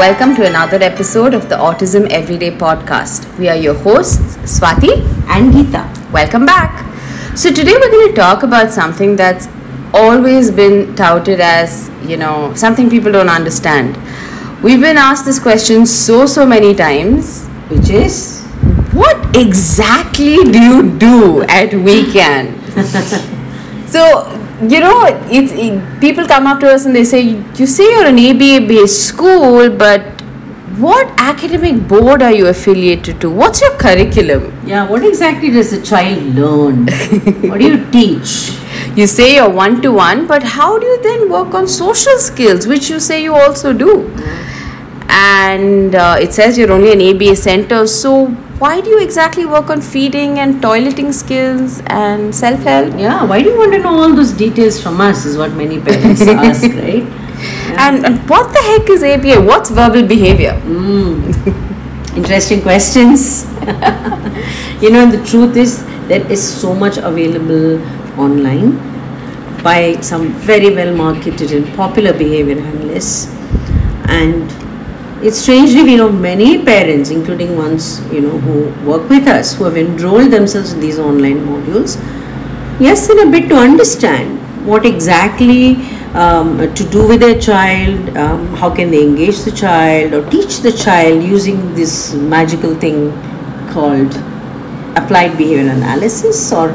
Welcome to another episode of the Autism Everyday podcast. We are your hosts, Swati and Geeta. Welcome back. So, today we're going to talk about something that's always been touted as, you know, something people don't understand. We've been asked this question so, so many times, which is what exactly do you do at WeCan? so, you know, it's it, people come up to us and they say, "You say you're an ABA-based school, but what academic board are you affiliated to? What's your curriculum?" Yeah, what exactly does the child learn? what do you teach? You say you're one-to-one, but how do you then work on social skills, which you say you also do? And uh, it says you're only an ABA center, so why do you exactly work on feeding and toileting skills and self help? Yeah, why do you want to know all those details from us? Is what many parents ask, right? Yeah. And, and what the heck is ABA? What's verbal behavior? Mm. Interesting questions. you know, the truth is, there is so much available online by some very well marketed and popular behavior analysts. And it's strangely we know many parents including ones you know who work with us who have enrolled themselves in these online modules. Yes in a bit to understand what exactly um, to do with their child um, how can they engage the child or teach the child using this magical thing called applied behavior analysis or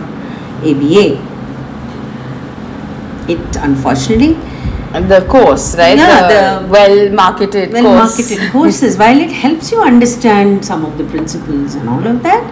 aba it unfortunately the course, right? Yeah, the, the well marketed well marketed courses. While it helps you understand some of the principles and all of that,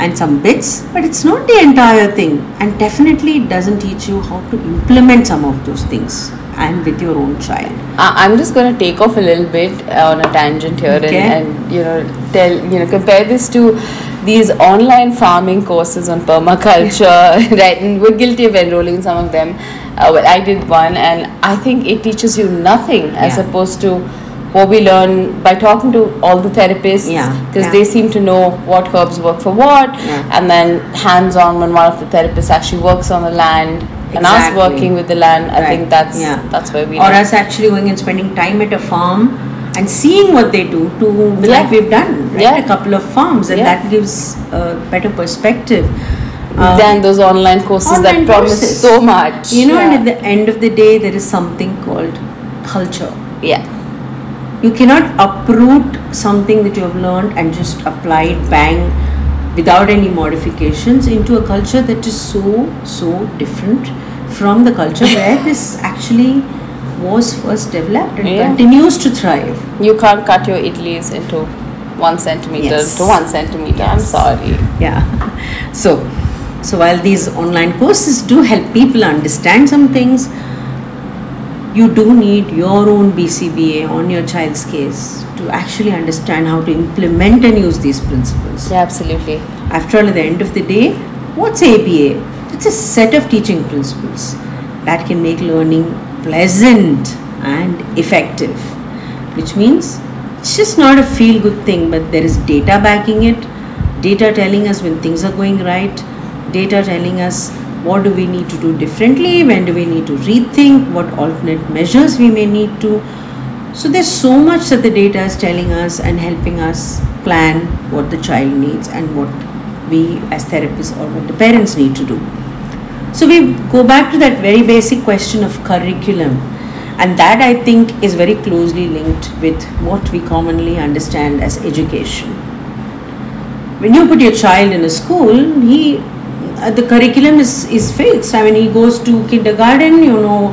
and some bits, but it's not the entire thing. And definitely, it doesn't teach you how to implement some of those things and with your own child. I'm just going to take off a little bit on a tangent here okay. and, and you know tell you know compare this to these online farming courses on permaculture, right? And we're guilty of enrolling in some of them. Uh, well, I did one, and I think it teaches you nothing as yeah. opposed to what we learn by talking to all the therapists because yeah, yeah. they seem to know what herbs work for what yeah. and then hands on when one of the therapists actually works on the land exactly. and us working with the land i right. think that's yeah. that's where we or us actually going and spending time at a farm and seeing what they do to like we've done right? a couple of farms and that gives a better perspective um, than those online courses online that promise courses. so much. You know, yeah. and at the end of the day, there is something called culture. Yeah. You cannot uproot something that you have learned and just apply it bang without any modifications into a culture that is so, so different from the culture where this actually was first developed and yeah. continues to thrive. You can't cut your idlis into one centimeter yes. to one centimeter. Yes. I'm sorry. Yeah. So, so while these online courses do help people understand some things, you do need your own BCBA on your child's case to actually understand how to implement and use these principles. Yeah, absolutely. After all, at the end of the day, what's ABA? It's a set of teaching principles that can make learning pleasant and effective, which means it's just not a feel good thing, but there is data backing it, data telling us when things are going right data telling us what do we need to do differently, when do we need to rethink, what alternate measures we may need to. So there's so much that the data is telling us and helping us plan what the child needs and what we as therapists or what the parents need to do. So we go back to that very basic question of curriculum and that I think is very closely linked with what we commonly understand as education. When you put your child in a school, he uh, the curriculum is, is fixed. I mean, he goes to kindergarten, you know,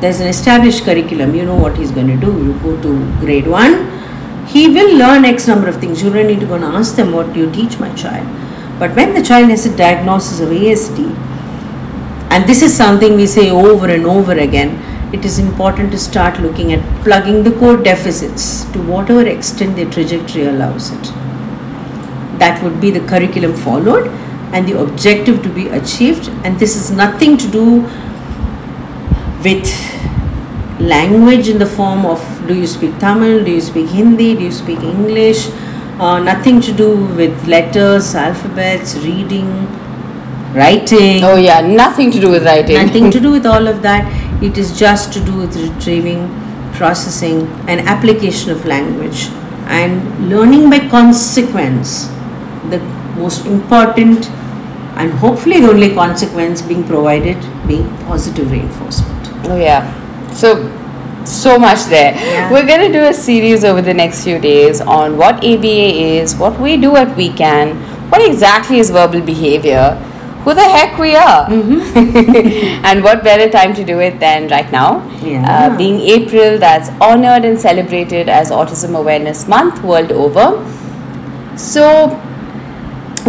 there's an established curriculum, you know what he's going to do. You go to grade one, he will learn X number of things. You don't need to go and ask them, What do you teach my child? But when the child has a diagnosis of ASD, and this is something we say over and over again, it is important to start looking at plugging the core deficits to whatever extent the trajectory allows it. That would be the curriculum followed and the objective to be achieved. And this is nothing to do with language in the form of do you speak Tamil, do you speak Hindi, do you speak English, uh, nothing to do with letters, alphabets, reading, writing. Oh, yeah, nothing to do with writing. Nothing to do with all of that. It is just to do with retrieving processing, and application of language, and learning by consequence. The most important and hopefully the only consequence being provided being positive reinforcement. Oh, yeah. So, so much there. Yeah. We're going to do a series over the next few days on what ABA is, what we do at WeCan, what exactly is verbal behavior, who the heck we are, and what better time to do it than right now? Yeah. Uh, being April, that's honored and celebrated as Autism Awareness Month world over. So,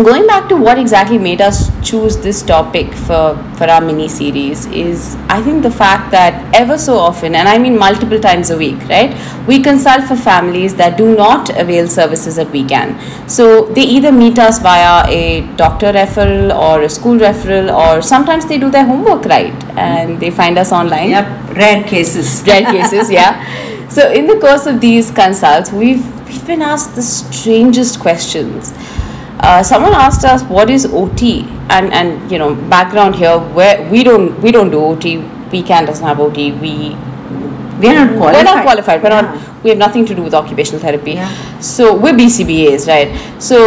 going back to what exactly made us choose this topic for, for our mini series is I think the fact that ever so often, and I mean multiple times a week, right, we consult for families that do not avail services at WeCan. So they either meet us via a doctor referral or a school referral, or sometimes they do their homework right and they find us online Yep, rare cases. rare cases, yeah. So in the course of these consults, we've we've been asked the strangest questions. Uh, someone asked us what is OT, and and you know background here where we don't we don't do OT. WeCan doesn't have OT. We We are not we're qualified. not qualified. We're Yeah. not. We have nothing to do with occupational therapy. Yeah. So we're BCBAs, right? So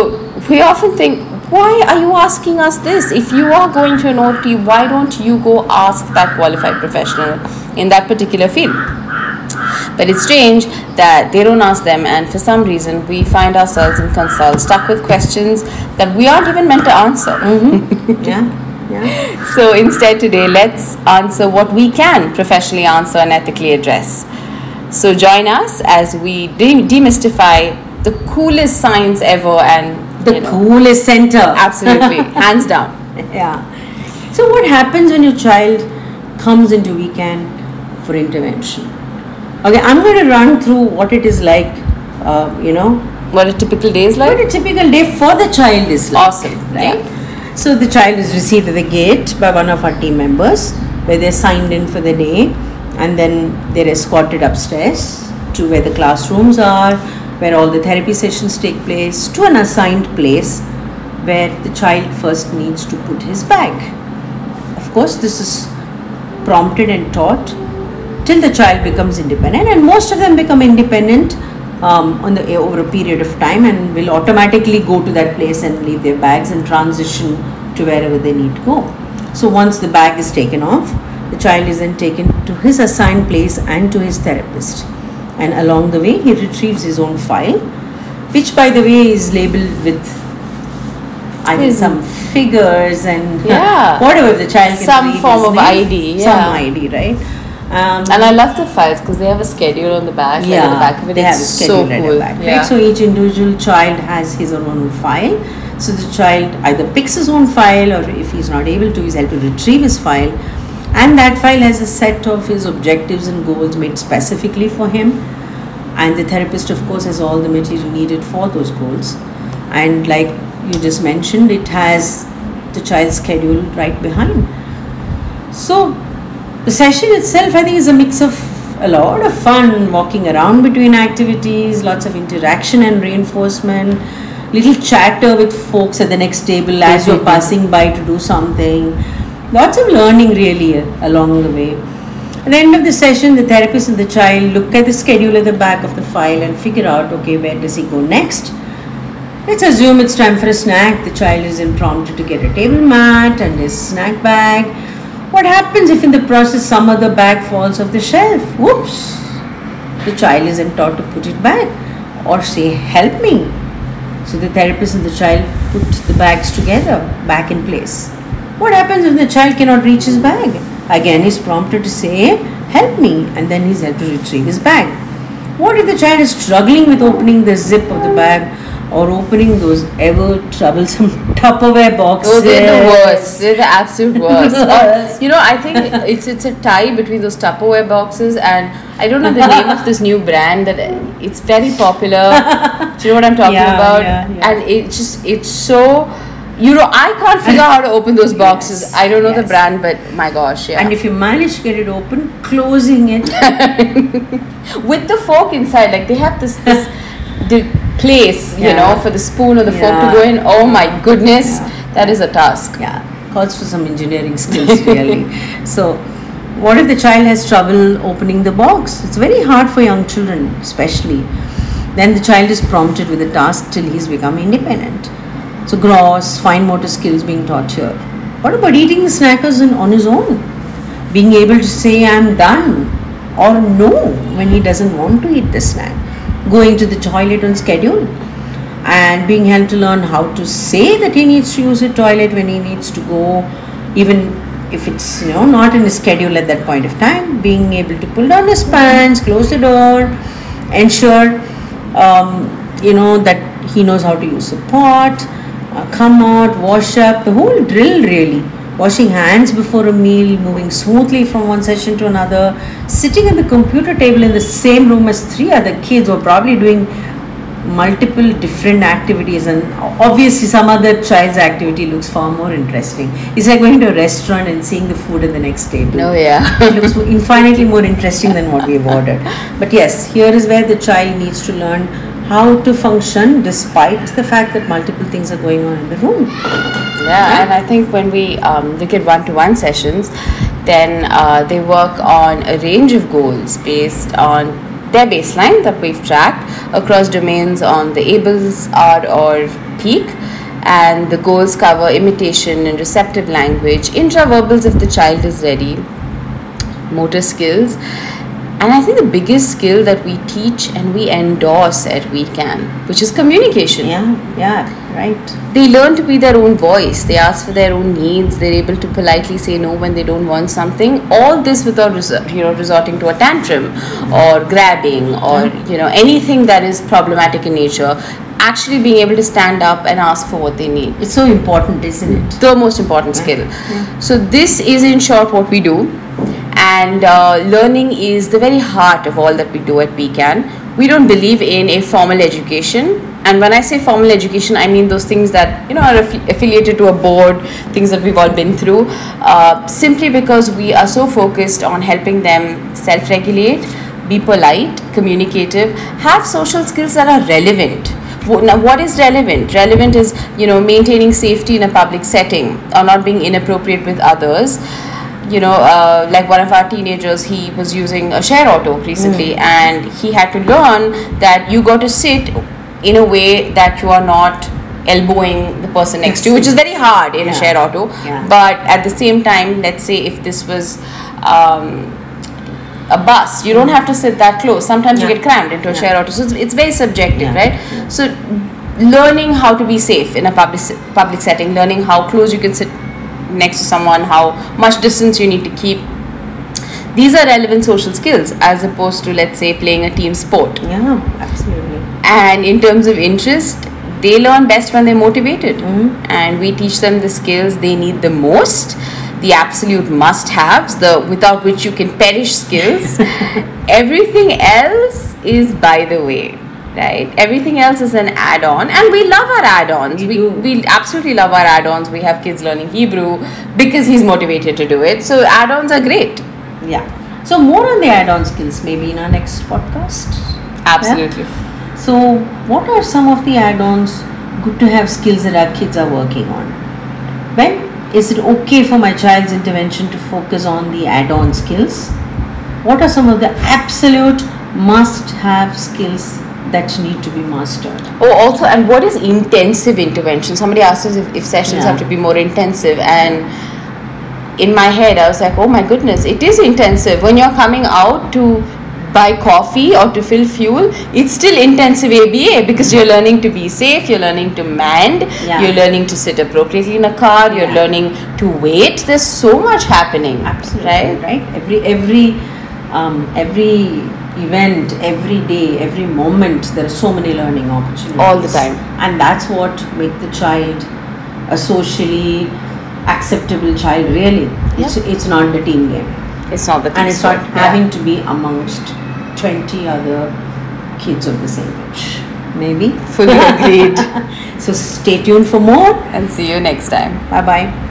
we often think, why are you asking us this? If you are going to an OT, why don't you go ask that qualified professional in that particular field? But it's strange that they don't ask them, and for some reason, we find ourselves in consult stuck with questions that we aren't even meant to answer. Mm-hmm. Yeah, yeah. So instead, today, let's answer what we can professionally answer and ethically address. So join us as we de- demystify the coolest science ever and The you know, coolest center. absolutely, hands down. yeah. So what happens when your child comes into WeCan for intervention? Okay, I'm going to run through what it is like. Uh, you know, What a typical day is like? what a typical day for the child is like. Awesome, right? yeah. So the child is received at the gate by one of our team members, where they're signed in for the day, and then they're escorted upstairs to where the classrooms are, where all the therapy sessions take place, to an assigned place where the child first needs to put his bag. Of course, this is prompted and taught till the child becomes independent, and most of them become independent um, on the over a period of time and will automatically go to that place and leave their bags and transition to wherever they need to go. So once the bag is taken off, the child is then taken to his assigned place and to his therapist. And along the way, he retrieves his own file, which, by the way, is labeled with I think some figures and Yeah. whatever the child can Some read form of name, ID, some. ID, right? Um, And I love the files because they have a schedule on the back. like the back of it. they have a schedule so at cool. the back, yeah. right? So each individual child has his or own file. So the child either picks his own file, or if he's not able to, he's able to retrieve his file, and that file has a set of his objectives and goals made specifically for him. And the therapist, of course, has all the material needed for those goals. And like you just mentioned, it has the child's schedule right behind. So the session itself, I think, is a mix of a lot of fun walking around between activities, lots of interaction and reinforcement, little chatter with folks at the next table as you're passing by to do something. Lots of learning really uh, along the way. At the end of the session, the therapist and the child look at the schedule at the back of the file and figure out okay, where does he go next? Let's assume it's time for a snack. The child is impromptu to get a table mat and his snack bag. What happens if in the process some other bag falls off the shelf? Whoops! The child isn't taught to put it back or say, Help me. So the therapist and the child put the bags together back in place. What happens if the child cannot reach his bag? Again, he's prompted to say, Help me, and then he's able to retrieve his bag. What if the child is struggling with opening the zip of the bag or opening those ever troublesome Tupperware boxes? Oh, they're the worst. They're the absolute worst. Uh, you know, I think it's it's a tie between those Tupperware boxes and I don't know the name of this new brand that it's very popular. Do you know what I'm talking Yeah, about? yeah, yeah. And it's just it's so. You know, I can't figure out how to open those boxes. Yes, I don't know the brand, but my gosh, yeah. And if you manage to get it open, closing it. with the fork inside like they have this this the place you Yeah. know for the spoon or the fork to go in oh my goodness that is a task yeah calls for some engineering skills really so what if the child has trouble opening the box? It's very hard for young children, especially. Then the child is prompted with a task till he's become independent. So, gross, fine motor skills being taught here. What about eating the snackers on his own? Being able to say, I'm done, or no when he doesn't want to eat the snack. Going to the toilet on schedule and being helped to learn how to say that he needs to use the toilet when he needs to go, even if it's you know not in his schedule at that point of time. Being able to pull down his pants, close the door, ensure um, you know that he knows how to use the pot, uh, come out, wash up, the whole drill really. Washing hands before a meal, moving smoothly from one session to another, sitting at the computer table in the same room as three other kids who are probably doing multiple different activities. And obviously some other child's activity looks far more interesting. It's like going to a restaurant and seeing the food in the next table? Oh yeah. It looks infinitely more interesting than what we've ordered. But yes here is where the child needs to learn how to function despite the fact that multiple things are going on in the room yeah, yeah. and i think when we um, look at one-to-one sessions then uh, they work on a range of goals based on their baseline that we've tracked across domains on the ABLLS-R, or PEAK. And the goals cover imitation and receptive language, intraverbals if the child is ready, motor skills, and I think the biggest skill that we teach and we endorse at WeCan, which is communication. Yeah, yeah, right. They learn to be their own voice. They ask for their own needs. They're able to politely say no when they don't want something. All this without you know resorting to a tantrum or grabbing or you know anything that is problematic in nature actually being able to stand up and ask for what they need. It's so important, isn't it? The most important skill. Yeah. So, this is in short what we do and uh, learning is the very heart of all that we do at WeCan. We don't believe in a formal education, and when I say formal education, I mean those things that you know are aff- affiliated to a board, things that we've all been through. Uh, simply because we are so focused on helping them self-regulate, be polite, communicative, have social skills that are relevant now what is relevant relevant is you know maintaining safety in a public setting or not being inappropriate with others you know, uh, like one of our teenagers, he was using a share auto recently, mm. and he had to learn that you got to sit in a way that you are not elbowing the person next to you, which is very hard in yeah. a share auto. Yeah. But at the same time, let's say if this was um, a bus, you don't have to sit that close. Sometimes yeah. you get crammed into a share auto, so it's, it's very subjective, right? So learning how to be safe in a public public setting, learning how close you can sit next to someone, how much distance you need to keep. These are relevant social skills as opposed to, let's say, playing a team sport. Yeah, absolutely. And in terms of interest, they learn best when they're motivated. Mm-hmm. And we teach them the skills they need the most the absolute must haves, the without which you can perish skills. Everything else is by the way right? Everything else is an add-on and we love our add-ons. We, we, we absolutely love our add-ons. We have kids learning hebrew because he's motivated to do it. So add-ons are great. Yeah. So more on the add-on skills maybe in our next podcast. Absolutely. Yeah? so what are some of the add-ons good to have skills that our kids are working on? When is it okay for my child's intervention to focus on the add-on skills? What are some of the absolute must have skills that need to be mastered. Oh, also, and what is intensive intervention? Somebody asked us if, if sessions yeah. have to be more intensive, and in my head, I was like, oh my goodness, it is intensive. When you're coming out to buy coffee or to fill fuel, it's still intensive ABA because you're learning to be safe, you're learning to mend, yeah. you're learning to sit appropriately in a car, you're yeah. learning to wait. There's so much happening. Absolutely. Right? Right. Every every um, every event, every day, every moment, there are so many learning opportunities. All the time. And that's what make the child a socially acceptable child really. Yeah. It's, it's not the team game. It's not the team And it's not yeah. having to be amongst 20 other kids of the same age. Maybe. Fully agreed. so stay tuned for more. And see you next time. Bye bye.